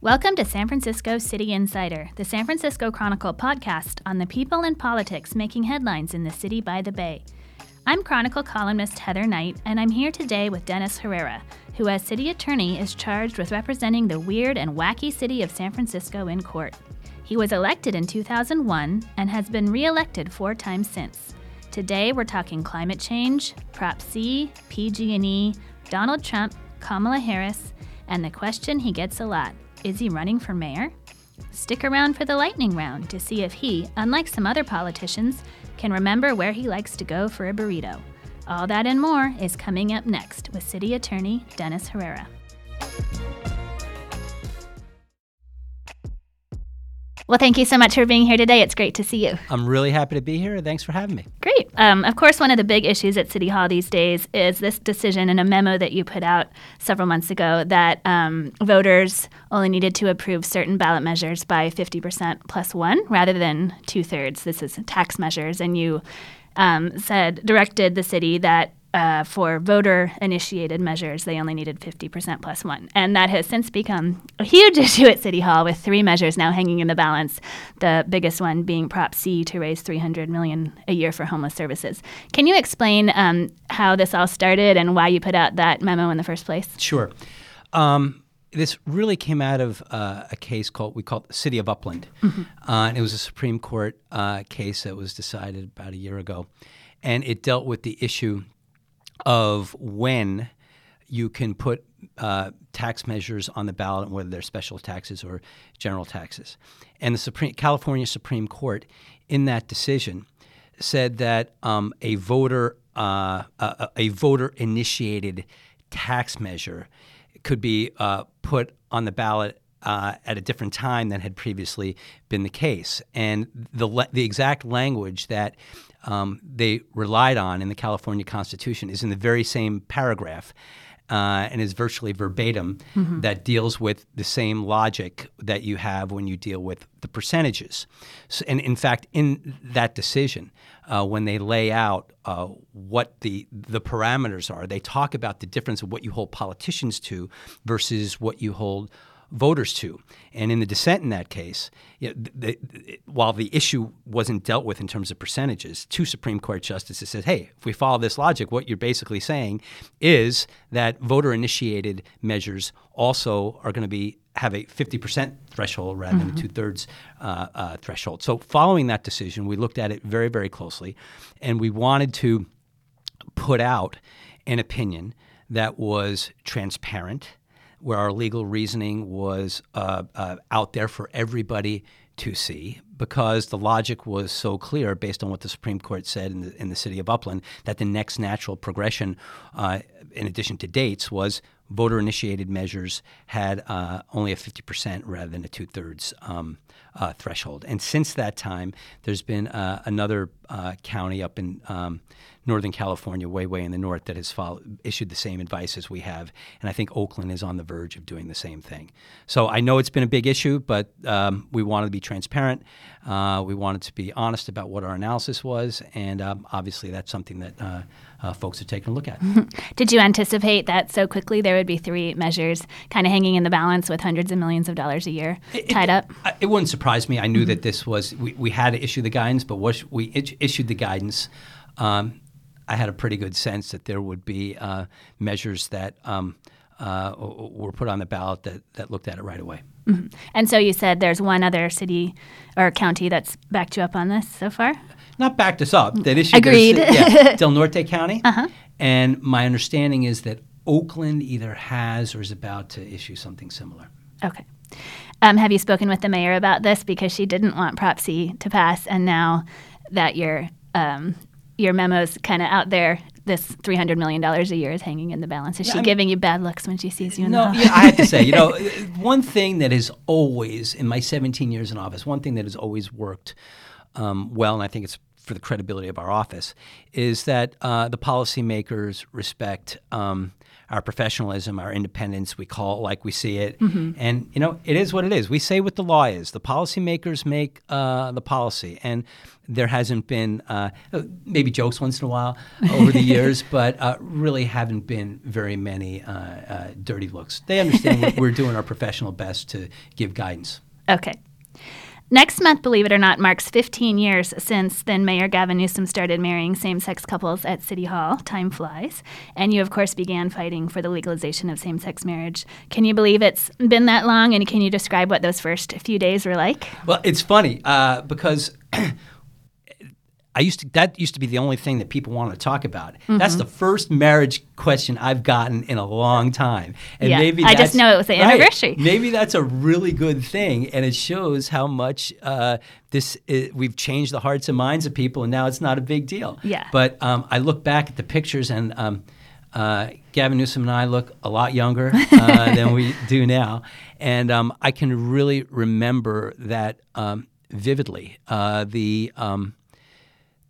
Welcome to San Francisco City Insider, the San Francisco Chronicle podcast on the people and politics making headlines in the city by the Bay. I'm Chronicle columnist Heather Knight, and I'm here today with Dennis Herrera, who, as city attorney, is charged with representing the weird and wacky city of San Francisco in court. He was elected in 2001 and has been re elected four times since. Today, we're talking climate change, Prop C, PG&E, Donald Trump, Kamala Harris, and the question he gets a lot is he running for mayor? Stick around for the lightning round to see if he, unlike some other politicians, can remember where he likes to go for a burrito. All that and more is coming up next with City Attorney Dennis Herrera. Well, thank you so much for being here today. It's great to see you. I'm really happy to be here. Thanks for having me. Great. Um, of course, one of the big issues at City Hall these days is this decision in a memo that you put out several months ago that um, voters only needed to approve certain ballot measures by 50% plus one rather than two thirds. This is tax measures. And you um, said, directed the city that uh, for voter initiated measures, they only needed 50% plus one. And that has since become a huge issue at City Hall with three measures now hanging in the balance, the biggest one being Prop C to raise 300 million a year for homeless services. Can you explain um, how this all started and why you put out that memo in the first place? Sure. Um, this really came out of uh, a case called we call it City of Upland, mm-hmm. uh, and it was a Supreme Court uh, case that was decided about a year ago, and it dealt with the issue of when you can put uh, tax measures on the ballot, whether they're special taxes or general taxes. And the Supreme, California Supreme Court, in that decision, said that um, a voter uh, a, a voter initiated tax measure could be uh, put on the ballot uh, at a different time than had previously been the case. And the, the exact language that um, they relied on in the California Constitution is in the very same paragraph. Uh, and is virtually verbatim mm-hmm. that deals with the same logic that you have when you deal with the percentages. So, and in fact, in that decision, uh, when they lay out uh, what the the parameters are, they talk about the difference of what you hold politicians to versus what you hold voters to. And in the dissent in that case, you know, the, the, while the issue wasn't dealt with in terms of percentages, two Supreme Court justices said, hey, if we follow this logic, what you're basically saying is that voter initiated measures also are going to be have a 50% threshold rather than mm-hmm. a two thirds uh, uh, threshold. So, following that decision, we looked at it very, very closely, and we wanted to put out an opinion that was transparent where our legal reasoning was uh, uh, out there for everybody to see because the logic was so clear based on what the Supreme Court said in the, in the city of Upland that the next natural progression, uh, in addition to dates, was voter initiated measures had uh, only a 50% rather than a two thirds um, uh, threshold. And since that time, there's been uh, another uh, county up in um, Northern California, way, way in the north, that has issued the same advice as we have. And I think Oakland is on the verge of doing the same thing. So I know it's been a big issue, but um, we wanted to be transparent. Uh, we wanted to be honest about what our analysis was. And um, obviously, that's something that uh, folks are taking a look at. Did you anticipate that so quickly there would be three measures kind of hanging in the balance with hundreds of millions of dollars a year it, tied it, up? It wouldn't surprise me. I knew mm-hmm. that this was, we, we had to issue the guidance, but we issued the guidance. Um, I had a pretty good sense that there would be uh, measures that um, uh, were put on the ballot that, that looked at it right away. Mm-hmm. And so you said there's one other city or county that's backed you up on this so far? Not backed us up. That issued Agreed. Yeah, Del Norte County. Uh-huh. And my understanding is that Oakland either has or is about to issue something similar. Okay. Um, have you spoken with the mayor about this because she didn't want Prop C to pass, and now that your um, your memo's kind of out there, this three hundred million dollars a year is hanging in the balance. Is yeah, she I mean, giving you bad looks when she sees you? In no, the yeah, I have to say, you know, one thing that has always in my seventeen years in office, one thing that has always worked um, well, and I think it's for the credibility of our office, is that uh, the policymakers respect um, our professionalism, our independence. We call it like we see it, and you know, it is what it is. We say what the law is. The policymakers make uh, the policy, and there hasn't been uh, maybe jokes once in a while over the years, but uh, really haven't been very many uh, uh, dirty looks. They understand we're doing our professional best to give guidance. Okay. Next month, believe it or not, marks 15 years since then Mayor Gavin Newsom started marrying same sex couples at City Hall. Time flies. And you, of course, began fighting for the legalization of same sex marriage. Can you believe it's been that long? And can you describe what those first few days were like? Well, it's funny uh, because. I used to that used to be the only thing that people wanted to talk about. Mm-hmm. That's the first marriage question I've gotten in a long time. And yeah, maybe I just know it was the right, anniversary. Maybe that's a really good thing, and it shows how much uh, this is, we've changed the hearts and minds of people, and now it's not a big deal. Yeah. But um, I look back at the pictures, and um, uh, Gavin Newsom and I look a lot younger uh, than we do now, and um, I can really remember that um, vividly. Uh, the um,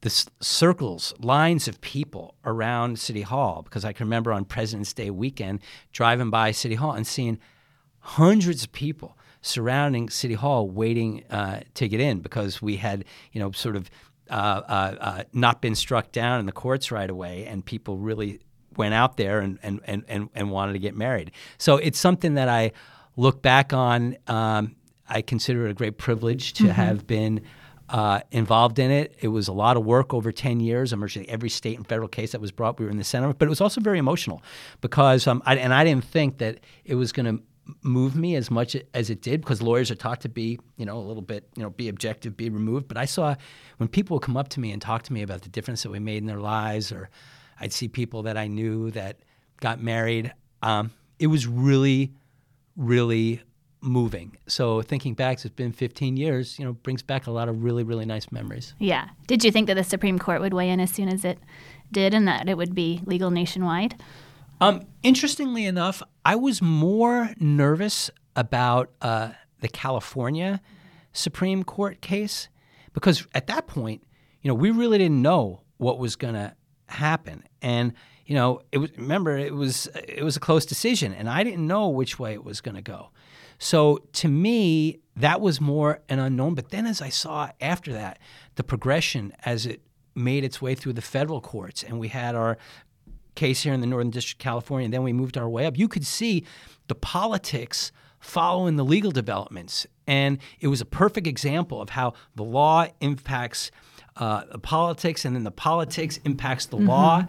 the circles, lines of people around City Hall, because I can remember on President's Day weekend driving by City Hall and seeing hundreds of people surrounding City Hall waiting uh, to get in because we had, you know, sort of uh, uh, uh, not been struck down in the courts right away, and people really went out there and, and, and, and, and wanted to get married. So it's something that I look back on. Um, I consider it a great privilege to mm-hmm. have been uh, involved in it. It was a lot of work over 10 years. Virtually every state and federal case that was brought, we were in the center. But it was also very emotional because, um, I, and I didn't think that it was going to move me as much as it did because lawyers are taught to be, you know, a little bit, you know, be objective, be removed. But I saw when people would come up to me and talk to me about the difference that we made in their lives, or I'd see people that I knew that got married. Um, it was really, really moving. So thinking back, it's been 15 years, you know, brings back a lot of really, really nice memories. Yeah. Did you think that the Supreme Court would weigh in as soon as it did and that it would be legal nationwide? Um, interestingly enough, I was more nervous about uh, the California Supreme Court case because at that point, you know, we really didn't know what was going to happen. And you know, it was remember it was it was a close decision, and I didn't know which way it was going to go. So to me, that was more an unknown. But then as I saw after that, the progression as it made its way through the federal courts, and we had our case here in the Northern District of California, and then we moved our way up, you could see the politics following the legal developments. And it was a perfect example of how the law impacts uh, the politics, and then the politics impacts the mm-hmm. law.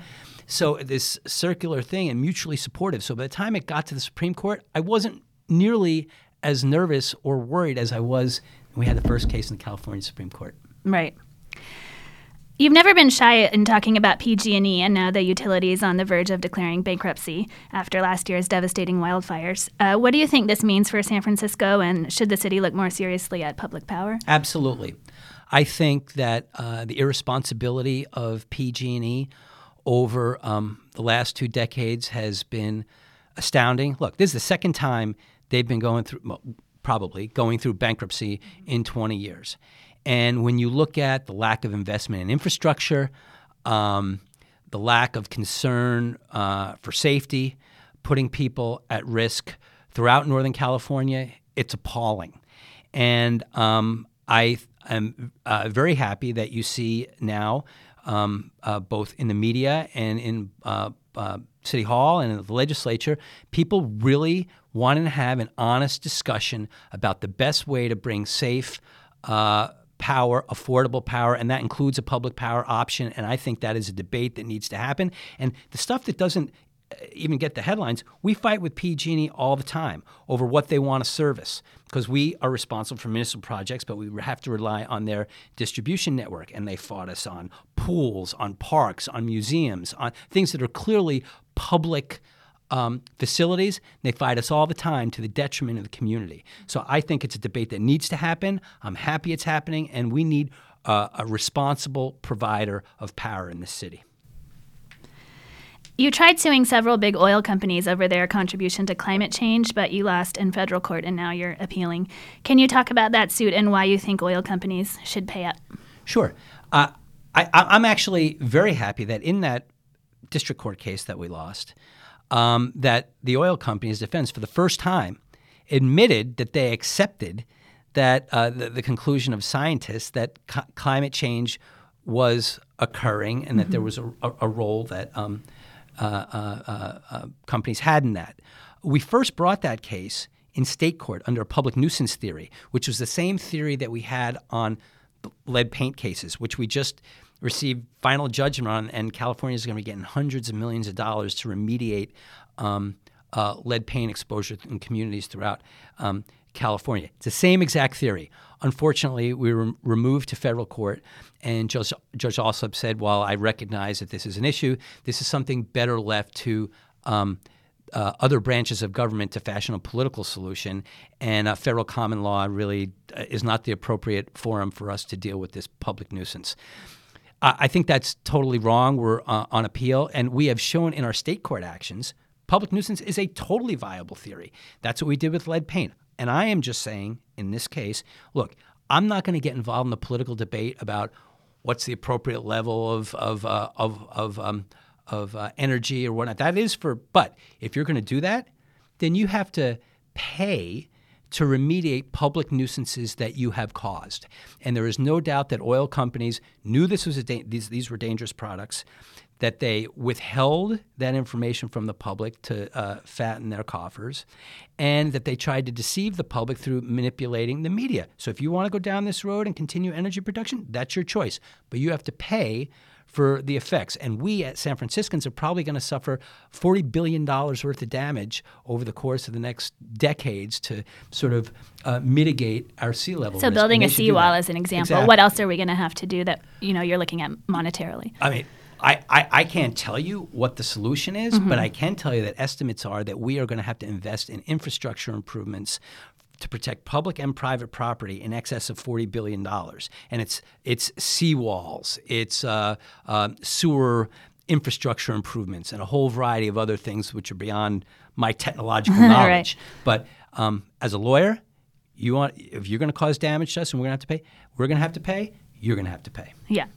So this circular thing and mutually supportive. So by the time it got to the Supreme Court, I wasn't nearly as nervous or worried as I was when we had the first case in the California Supreme Court. Right. You've never been shy in talking about PG&E, and now the utility is on the verge of declaring bankruptcy after last year's devastating wildfires. Uh, what do you think this means for San Francisco, and should the city look more seriously at public power? Absolutely. I think that uh, the irresponsibility of PG&E over um, the last two decades has been astounding. Look, this is the second time they've been going through, probably going through bankruptcy in 20 years. And when you look at the lack of investment in infrastructure, um, the lack of concern uh, for safety, putting people at risk throughout Northern California, it's appalling. And um, I am uh, very happy that you see now, um, uh, both in the media and in uh, uh, City Hall and in the legislature, people really wanting to have an honest discussion about the best way to bring safe uh, power, affordable power, and that includes a public power option. And I think that is a debate that needs to happen. And the stuff that doesn't uh, even get the headlines, we fight with PG&E all the time over what they want to service because we are responsible for municipal projects, but we have to rely on their distribution network. And they fought us on pools, on parks, on museums, on things that are clearly public um, facilities. They fight us all the time to the detriment of the community. So I think it's a debate that needs to happen. I'm happy it's happening, and we need uh, a responsible provider of power in the city. You tried suing several big oil companies over their contribution to climate change, but you lost in federal court and now you're appealing. Can you talk about that suit and why you think oil companies should pay up? Sure. Uh, I, am actually very happy that in that district court case that we lost, um, that the oil companies' defense, for the first time, admitted that they accepted that uh, the, the, conclusion of scientists that c- climate change was occurring and that mm-hmm. there was a, a, a role that um, uh, uh, uh, companies had in that. We first brought that case in state court under a public nuisance theory, which was the same theory that we had on lead paint cases, which we just received final judgment on, and California is going to be getting hundreds of millions of dollars to remediate um, uh, lead paint exposure in communities throughout um, California. It's the same exact theory. Unfortunately, we were removed to federal court, and Judge, Judge Alsup said, while I recognize that this is an issue, this is something better left to um, uh, other branches of government to fashion a political solution, and uh, federal common law really uh, is not the appropriate forum for us to deal with this public nuisance. I think that's totally wrong. We're uh, on appeal, and we have shown in our state court actions public nuisance is a totally viable theory. That's what we did with lead paint. And I am just saying, in this case, look, I'm not going to get involved in the political debate about what's the appropriate level of of uh, of of, um, of uh, energy or whatnot. That is for, but if you're going to do that, then you have to pay to remediate public nuisances that you have caused. And there is no doubt that oil companies knew this was da- these these were dangerous products that they withheld that information from the public to uh, fatten their coffers, and that they tried to deceive the public through manipulating the media. So if you want to go down this road and continue energy production, that's your choice. But you have to pay for the effects. And we at San Franciscans are probably going to suffer $40 billion worth of damage over the course of the next decades to sort of uh, mitigate our sea level. So risk. building a seawall is an example. Exactly. What else are we going to have to do that you know you're looking at monetarily? I mean, I, I, I, can't tell you what the solution is, mm-hmm. but I can tell you that estimates are that we are going to have to invest in infrastructure improvements to protect public and private property in excess of $40 billion. And it's, it's seawalls, it's uh, uh, sewer infrastructure improvements, and a whole variety of other things which are beyond my technological knowledge. right. But um, as a lawyer, you want if you're going to cause damage to us and we're going to have to pay, we're going to have to pay. You're going to have to pay. Yeah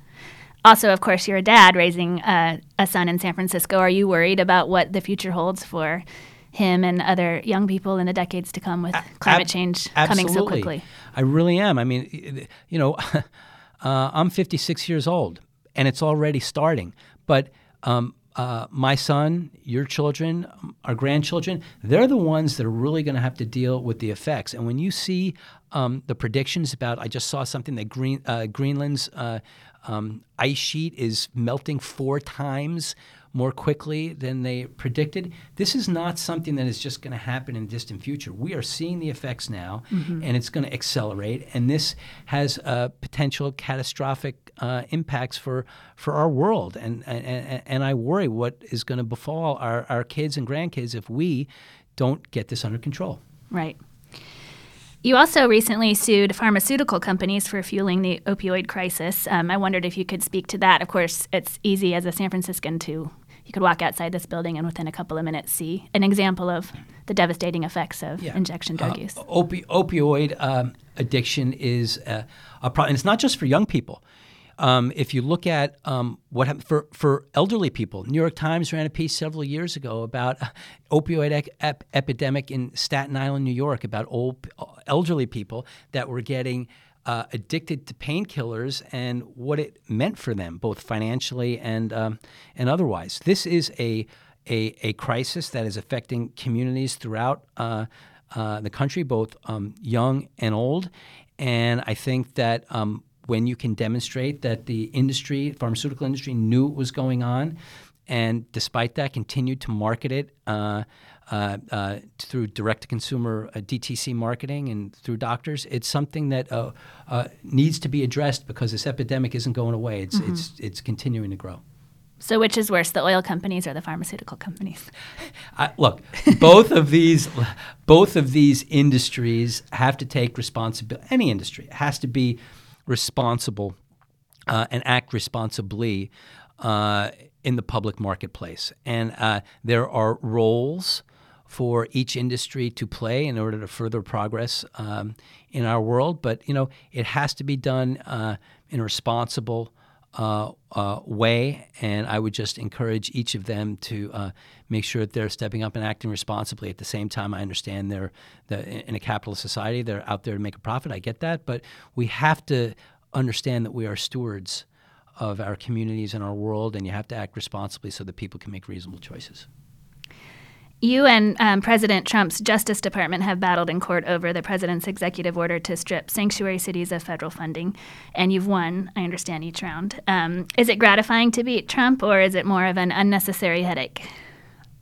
also, of course, you're a dad raising uh, a son in San Francisco. Are you worried about what the future holds for him and other young people in the decades to come with climate change Ab- coming so quickly? I really am. I mean, you know, uh, I'm 56 years old, and it's already starting. But um, uh, my son, your children, our grandchildren, they're the ones that are really going to have to deal with the effects. And when you see um, the predictions about, I just saw something that Green, uh, Greenland's uh, um, ice sheet is melting four times more quickly than they predicted. This is not something that is just going to happen in the distant future. We are seeing the effects now, mm-hmm. and it's going to accelerate. And this has uh, potential catastrophic uh, impacts for, for our world. And, and, and I worry what is going to befall our, our kids and grandkids if we don't get this under control. Right. You also recently sued pharmaceutical companies for fueling the opioid crisis. Um, I wondered if you could speak to that. Of course, it's easy as a San Franciscan to you could walk outside this building and within a couple of minutes see an example of the devastating effects of yeah. injection drug uh, use. Opi- opioid um, addiction is uh, a problem. And it's not just for young people. Um, if you look at um, what happened for, for elderly people, New York Times ran a piece several years ago about opioid ep- epidemic in Staten Island, New York, about old elderly people that were getting uh, addicted to painkillers and what it meant for them, both financially and um, and otherwise. This is a, a, a crisis that is affecting communities throughout uh, uh, the country, both um, young and old. And I think that um, when you can demonstrate that the industry, pharmaceutical industry, knew what was going on, and despite that, continued to market it uh, uh, through direct-to-consumer uh, DTC marketing and through doctors, it's something that uh, uh, needs to be addressed because this epidemic isn't going away. It's mm-hmm. it's it's continuing to grow. So, which is worse, the oil companies or the pharmaceutical companies? look, both of these, both of these industries have to take responsibility. Any industry has to be responsible uh, and act responsibly uh, in the public marketplace. And uh, there are roles for each industry to play in order to further progress um, in our world. But you know, it has to be done uh, in a responsible uh, uh, way, and I would just encourage each of them to uh, make sure that they're stepping up and acting responsibly. At the same time, I understand they're the, in a capitalist society; they're out there to make a profit. I get that, but we have to understand that we are stewards of our communities and our world, and you have to act responsibly so that people can make reasonable choices. You and um, President Trump's Justice Department have battled in court over the president's executive order to strip sanctuary cities of federal funding, and you've won, I understand, each round. Um, is it gratifying to beat Trump, or is it more of an unnecessary headache?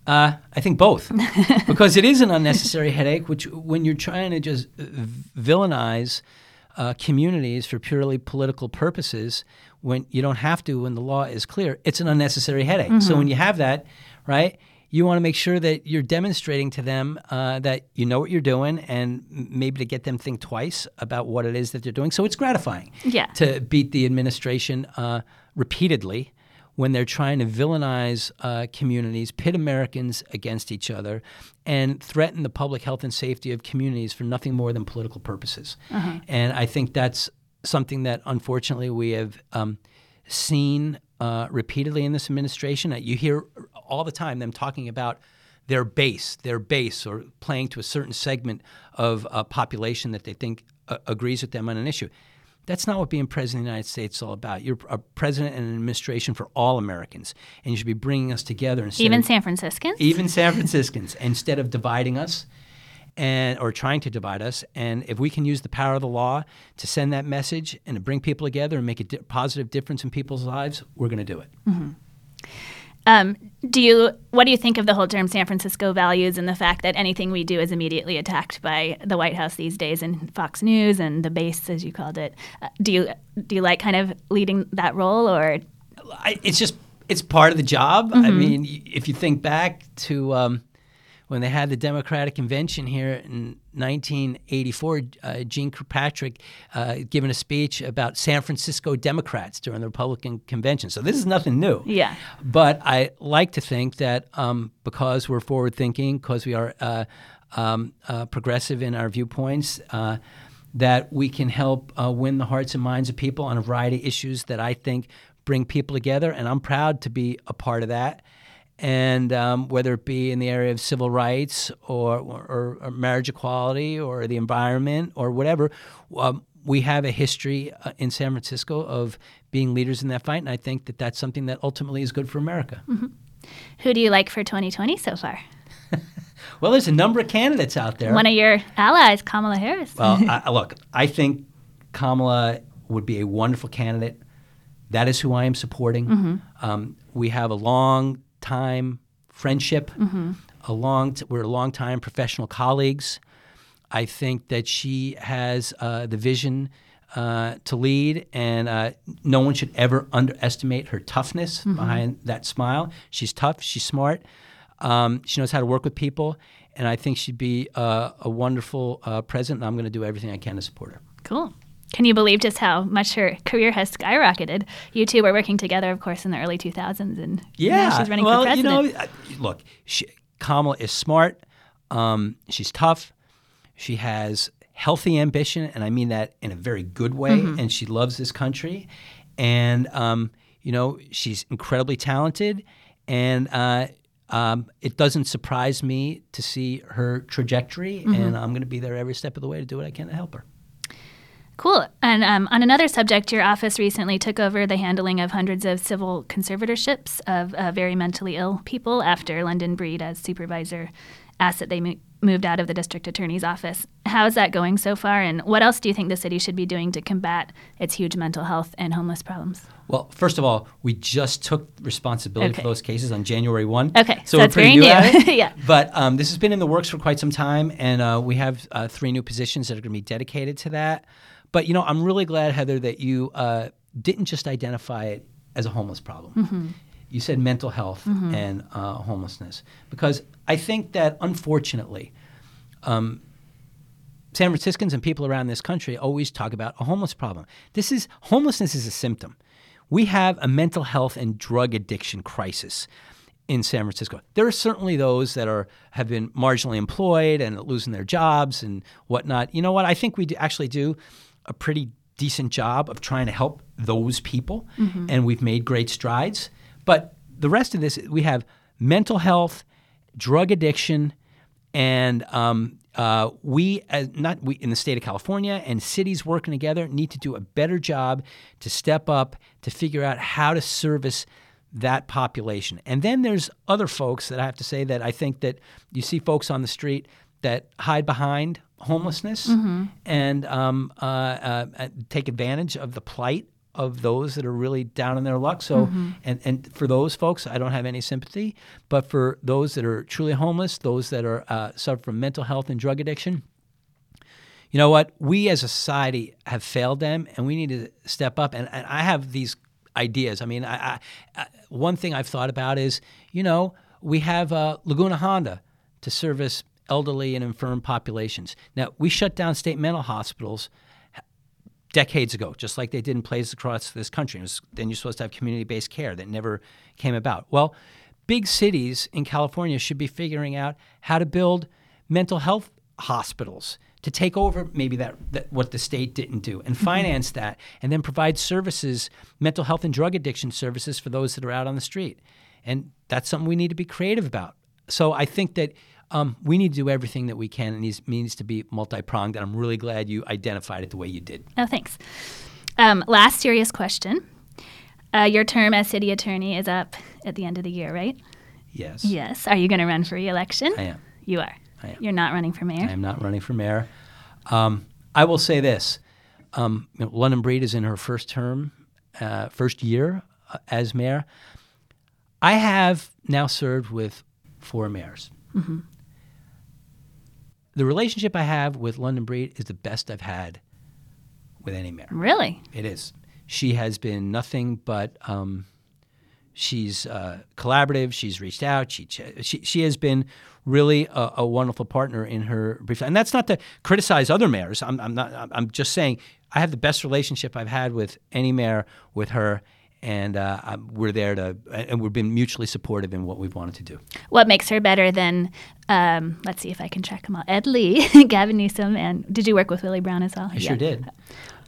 Uh, I think both, because it is an unnecessary headache. Which, when you're trying to just villainize uh, communities for purely political purposes, when you don't have to, when the law is clear, it's an unnecessary headache. Mm-hmm. So when you have that, right? You want to make sure that you're demonstrating to them uh, that you know what you're doing and maybe to get them think twice about what it is that they're doing. So it's gratifying yeah. to beat the administration uh, repeatedly when they're trying to villainize uh, communities, pit Americans against each other, and threaten the public health and safety of communities for nothing more than political purposes. Uh-huh. And I think that's something that unfortunately we have um, seen uh, repeatedly in this administration. You hear all the time them talking about their base, their base, or playing to a certain segment of a population that they think uh, agrees with them on an issue. That's not what being president of the United States is all about. You're a president and an administration for all Americans, and you should be bringing us together. Even of, San Franciscans. Even San Franciscans, instead of dividing us and or trying to divide us. And if we can use the power of the law to send that message and to bring people together and make a di- positive difference in people's lives, we're going to do it. Mm-hmm. Um, do you what do you think of the whole term San Francisco values and the fact that anything we do is immediately attacked by the White House these days and Fox News and the base, as you called it? Uh, do you do you like kind of leading that role, or I, it's just it's part of the job. Mm-hmm. I mean, if you think back to um, when they had the Democratic Convention here in 1984, uh, Jeane Kirkpatrick uh, giving a speech about San Francisco Democrats during the Republican convention. So this is nothing new. Yeah. But I like to think that um, because we're forward thinking, because we are uh, um, uh, progressive in our viewpoints, uh, that we can help uh, win the hearts and minds of people on a variety of issues that I think bring people together. And I'm proud to be a part of that and um, whether it be in the area of civil rights or, or, or marriage equality or the environment or whatever, um, we have a history uh, in San Francisco of being leaders in that fight, and I think that that's something that ultimately is good for America. Mm-hmm. Who do you like for 2020 so far? well, there's a number of candidates out there. One of your allies, Kamala Harris. well, I, look, I think Kamala would be a wonderful candidate. That is who I am supporting. Mm-hmm. Um, we have a long time friendship. Mm-hmm. A long t- we're a long time professional colleagues. I think that she has uh, the vision uh, to lead, and uh, no one should ever underestimate her toughness mm-hmm. behind that smile. She's tough. She's smart. Um, she knows how to work with people, and I think she'd be uh, a wonderful uh, president. And I'm going to do everything I can to support her. Cool. Can you believe just how much her career has skyrocketed? You two were working together, of course, in the early 2000s, and yeah, she's running well, for president. you know, look, she, Kamala is smart. Um, she's tough. She has healthy ambition, and I mean that in a very good way. Mm-hmm. And she loves this country, and um, you know, she's incredibly talented, and uh, um, it doesn't surprise me to see her trajectory, mm-hmm. and I'm going to be there every step of the way to do what I can to help her. Cool. And um, on another subject, your office recently took over the handling of hundreds of civil conservatorships of uh, very mentally ill people after London Breed, as supervisor, asked that they mo- moved out of the district attorney's office. How is that going so far? And what else do you think the city should be doing to combat its huge mental health and homeless problems? Well, first of all, we just took responsibility okay. for those cases on January 1. Okay, so, so pretty new. new at it. yeah. But um, this has been in the works for quite some time, and uh, we have uh, three new positions that are going to be dedicated to that. But you know, I'm really glad, Heather, that you uh, didn't just identify it as a homeless problem. Mm-hmm. You said mental health mm-hmm. and uh, homelessness because I think that unfortunately, um, San Franciscans and people around this country always talk about a homeless problem. This is homelessness is a symptom. We have a mental health and drug addiction crisis in San Francisco. There are certainly those that are have been marginally employed and losing their jobs and whatnot. You know what? I think we do actually do a pretty decent job of trying to help those people, and we've made great strides. But the rest of this, we have mental health, drug addiction, and um, uh, we, as not we in the state of California and cities working together, need to do a better job to step up to figure out how to service that population. And then there's other folks that I have to say that I think that you see folks on the street that hide behind homelessness and um, uh, uh, uh, take advantage of the plight of those that are really down in their luck. So, and, and for those folks, I don't have any sympathy. But for those that are truly homeless, those that are uh, suffer from mental health and drug addiction, you know what? We as a society have failed them, and we need to step up. And, and I have these ideas. I mean, I, I, I, one thing I've thought about is, you know, we have uh, Laguna Honda to service elderly and infirm populations. Now, we shut down state mental hospitals decades ago, just like they did in places across this country. It was, then you're supposed to have community based care that never came about. Well, big cities in California should be figuring out how to build mental health hospitals to take over maybe that, that what the state didn't do and mm-hmm. finance that and then provide services mental health and drug addiction services for those that are out on the street and that's something we need to be creative about so i think that um, we need to do everything that we can and it needs to be multi-pronged and i'm really glad you identified it the way you did Oh, thanks. Um, last serious question. Uh, your term as city attorney is up at the end of the year, right? yes Yes. Are you going to run for re-election? i am You are. I am. You're not running for mayor. I am not running for mayor. Um, I will say this: um, you know, London Breed is in her first term, uh, first year uh, as mayor. I have now served with four mayors. The relationship I have with London Breed is the best I've had with any mayor. Really? It is. She has been nothing but. Um, she's uh, collaborative. She's reached out. She she she has been really a, a wonderful partner in her brief. And that's not to criticize other mayors. I'm, I'm not. I'm just saying I have the best relationship I've had with any mayor with her, and uh, we're there to and we've been mutually supportive in what we've wanted to do. What makes her better than, um, let's see if I can check them out, Ed Lee, Gavin Newsom, and did you work with Willie Brown as well? I sure did.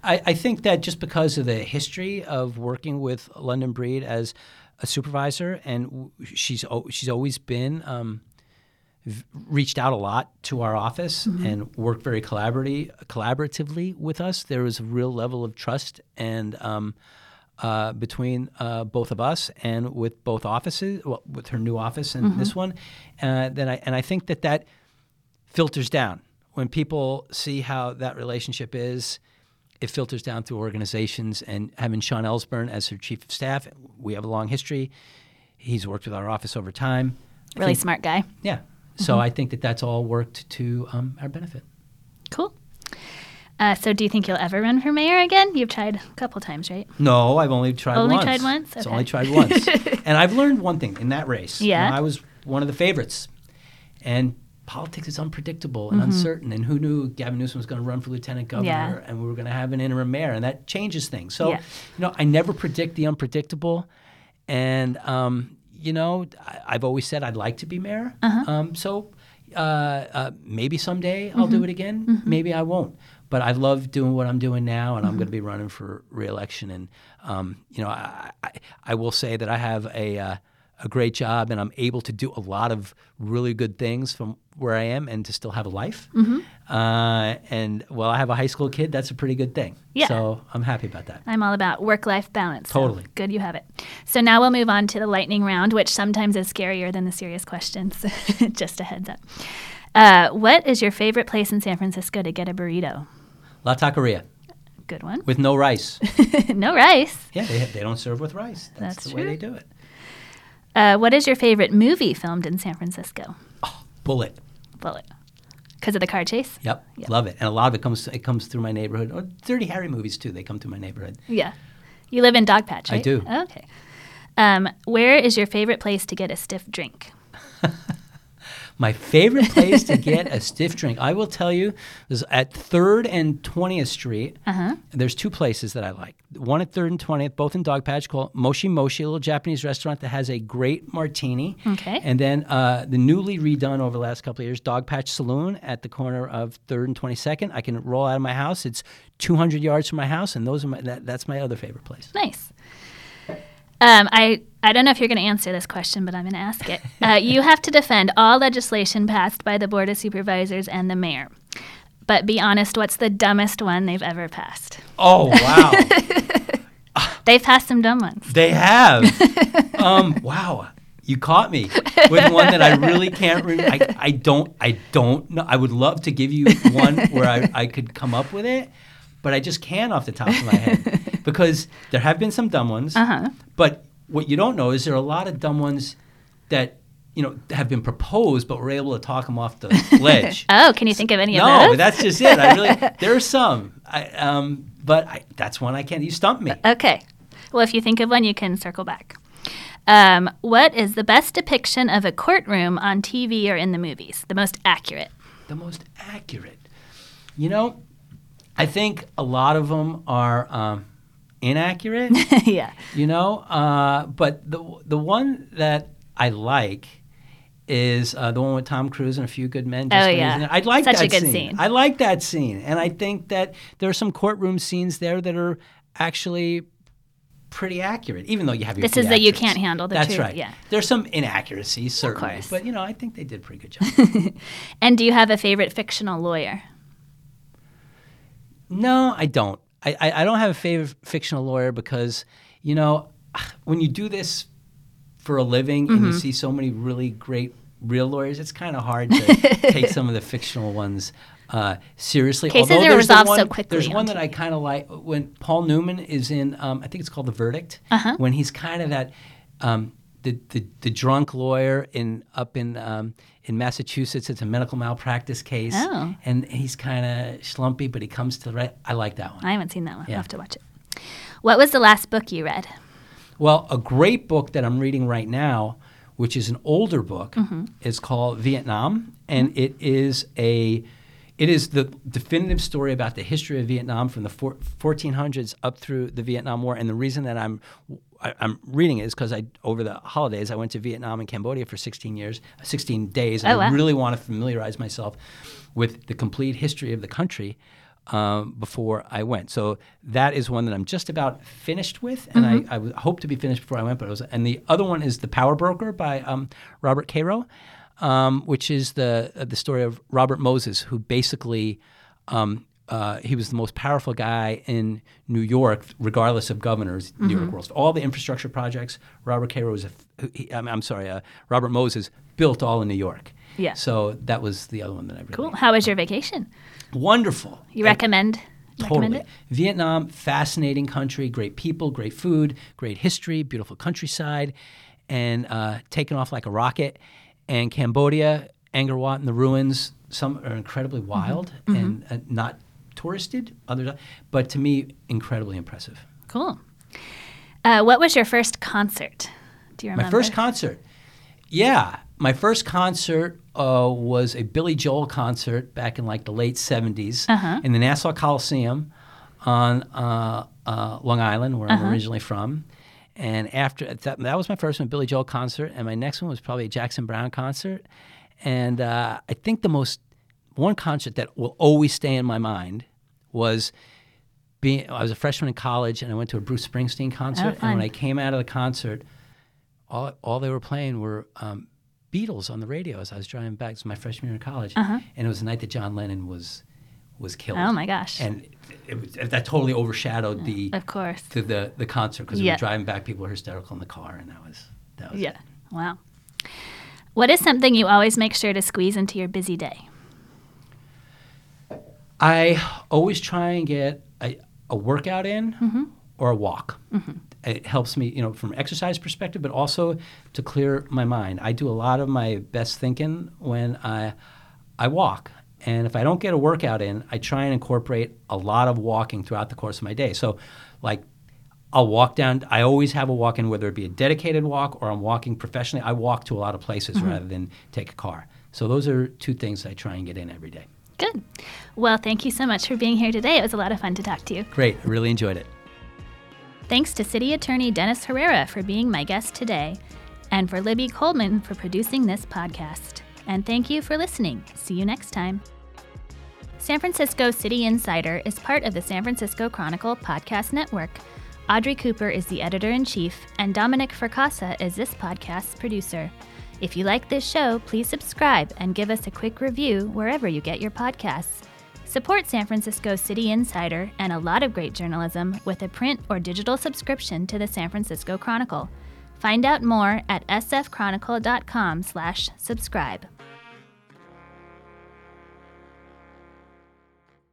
I, I think that just because of the history of working with London Breed as a supervisor, and she's she's always been um, reached out a lot to our office and worked very collaboratively collaboratively with us. There was a real level of trust and. Um, uh, between uh, both of us and with both offices, well, with her new office and this one, uh, then I and I think that that filters down when people see how that relationship is. It filters down through organizations, and having Sean Elsbernd as her chief of staff, we have a long history. He's worked with our office over time. Really think- smart guy. yeah. So I think that that's all worked to um, our benefit. Cool. Uh, so do you think you'll ever run for mayor again? You've tried a couple times, right? No, I've only tried Only once. tried once? It's Okay. only tried once. and I've learned one thing in that race. You Yeah. know, I was one of the favorites. And politics is unpredictable Mm-hmm. and uncertain. And who knew Gavin Newsom was going to run for lieutenant governor Yeah. and we were going to have an interim mayor? And that changes things. So, Yeah. you know, I never predict the unpredictable. And, um, you know, I, I've always said I'd like to be mayor. Uh-huh. Um, so uh, uh, maybe someday I'll Mm-hmm. do it again. Maybe I won't. But I love doing what I'm doing now, and I'm Mm-hmm. going to be running for reelection. And um, you know, I, I, I will say that I have a uh, a great job, and I'm able to do a lot of really good things from where I am, and to still have a life. Mm-hmm. Uh, and well, I have a high school kid. That's a pretty good thing. Yeah. So I'm happy about that. I'm all about work life balance. so Totally. good you have it. So now we'll move on to the lightning round, which sometimes is scarier than the serious questions. Just a heads up. Uh, what is your favorite place in San Francisco to get a burrito? La Taqueria Good one. with no rice. no rice. yeah, they, they don't serve with rice. That's, That's the way they do it. Uh, what is your favorite movie filmed in San Francisco? Bullitt. Bullitt. Because of the car chase? Yep, Yep. love it. And a lot of it comes it comes through my neighborhood. Or Dirty Harry movies too. They come through my neighborhood. Yeah. You live in Dogpatch, right? I do. Okay. Um, where is your favorite place to get a stiff drink? My favorite place to get a stiff drink, I will tell you, is at 3rd and 20th Street. Uh-huh. There's two places that I like. One at 3rd and 20th, both in Dogpatch, called Moshi Moshi, a little Japanese restaurant that has a great martini. Okay. And then uh, the newly redone over the last couple of years, Dogpatch Saloon at the corner of 3rd and 22nd. I can roll out of my house. It's 200 yards from my house, and those are my, that, that's my other favorite place. Nice. Um, I I don't know if you're going to answer this question, but I'm going to ask it. Uh, you have to defend all legislation passed by the Board of Supervisors and the mayor. But be honest, what's the dumbest one they've ever passed? Oh, wow. They've passed some dumb ones. They have. um, wow. You caught me with one that I really can't remember. I, I don't I don't know. I would love to give you one where I, I could come up with it, but I just can't off the top of my head because there have been some dumb ones. Uh-huh. But what you don't know is there are a lot of dumb ones that you know have been proposed, but we're able to talk them off the ledge. Oh, can you think of any no, of those? but that's just it. I really there are some. I, um, but I, that's one I can't. You stumped me. Okay. Well, if you think of one, you can circle back. Um, what is the best depiction of a courtroom on TV or in the movies? The most accurate. the most accurate. You know, I think a lot of them are um, inaccurate. yeah. you know, uh, but the the one that I like is uh, the one with Tom Cruise and a few good men. Just Oh, yeah. I like Such a that good scene. scene. I like that scene, and I think that there are some courtroom scenes there that are actually pretty accurate, even though you have your This is that you can't handle the That's truth, right. yeah. There's some inaccuracies, certainly, course. but you know, I think they did a pretty good job. And do you have a favorite fictional lawyer? No, I don't. I, I, I don't have a favorite fictional lawyer because, you know, when you do this for a living and Mm-hmm. you see so many really great real lawyers, it's kind of hard to take some of the fictional ones uh, seriously. Cases Although are the resolved so one- quickly There's on one that I kind of like when Paul Newman is in. Um, I think it's called The Verdict. Uh-huh. When he's kind of that. Um, the, the, the drunk lawyer in up in um, in Massachusetts, it's a medical malpractice case, Oh. and he's kind of schlumpy, but he comes to the right. I like that one. I haven't seen that one. Yeah. I'll have to watch it. What was the last book you read? Well, a great book that I'm reading right now, which is an older book, mm-hmm. is called Vietnam, and mm-hmm. it is a it is the definitive story about the history of Vietnam from the four, 1400s up through the Vietnam War. And the reason that I'm I, I'm reading it is because I over the holidays I went to Vietnam and Cambodia for 16 years, 16 days. And Oh, I really want to familiarize myself with the complete history of the country um, before I went. So that is one that I'm just about finished with, and I, I hope to be finished before I went. But it was, and the other one is The Power Broker by um, Robert Caro, um, which is the uh, the story of Robert Moses, who basically. Um, uh, he was the most powerful guy in New York, regardless of governors. New York World, all the infrastructure projects. Robert Caro was a, he, I'm, I'm sorry, uh, Robert Moses built all in New York. Yeah. So that was the other one that I really Cool. How was your vacation? wonderful. You recommend? Recommend Totally. it? Vietnam, fascinating country, great people, great food, great history, beautiful countryside, and uh, taken off like a rocket. And Cambodia, Angkor Wat, and the ruins, some are incredibly Mm-hmm. wild and uh, not touristed, others, but to me, incredibly impressive. Cool. Uh, what was your first concert? Do you remember? My first concert. Yeah, my first concert uh, was a Billy Joel concert back in like the late 70s Uh-huh. in the Nassau Coliseum on uh, uh, Long Island, where Uh-huh. I'm originally from. And after that, that was my first one, Billy Joel concert, and my next one was probably a Jackson Browne concert. And uh, I think the most one concert that will always stay in my mind was being. I was a freshman in college, and I went to a Bruce Springsteen concert. and when I came out of the concert, all, all they were playing were um, Beatles on the radio as I was driving back. It was my freshman year in college, and it was the night that John Lennon was was killed. Oh my gosh. And it, was, that totally overshadowed the Of course. the the, the concert because we were driving back. People were hysterical in the car, and that was that was Yeah. Wow. What is something you always make sure to squeeze into your busy day? I always try and get a, a workout in Mm-hmm. or a walk. It helps me, you know, from an exercise perspective, but also to clear my mind. I do a lot of my best thinking when I I walk. And if I don't get a workout in, I try and incorporate a lot of walking throughout the course of my day. So, like, I'll walk down. I always have a walk in, whether it be a dedicated walk or I'm walking professionally. I walk to a lot of places mm-hmm. rather than take a car. So those are two things I try and get in every day. Good. Well, thank you so much for being here today. It was a lot of fun to talk to you. Great. I really enjoyed it. Thanks to City Attorney Dennis Herrera for being my guest today, and for Libby Coleman for producing this podcast. And thank you for listening. See you next time. San Francisco City Insider is part of the San Francisco Chronicle podcast network. Audrey Cooper is the editor in chief, and Dominic Fracassa is this podcast's producer. If you like this show, please subscribe and give us a quick review wherever you get your podcasts. Support San Francisco City Insider and a lot of great journalism with a print or digital subscription to the San Francisco Chronicle. Find out more at sfchronicle.com/subscribe.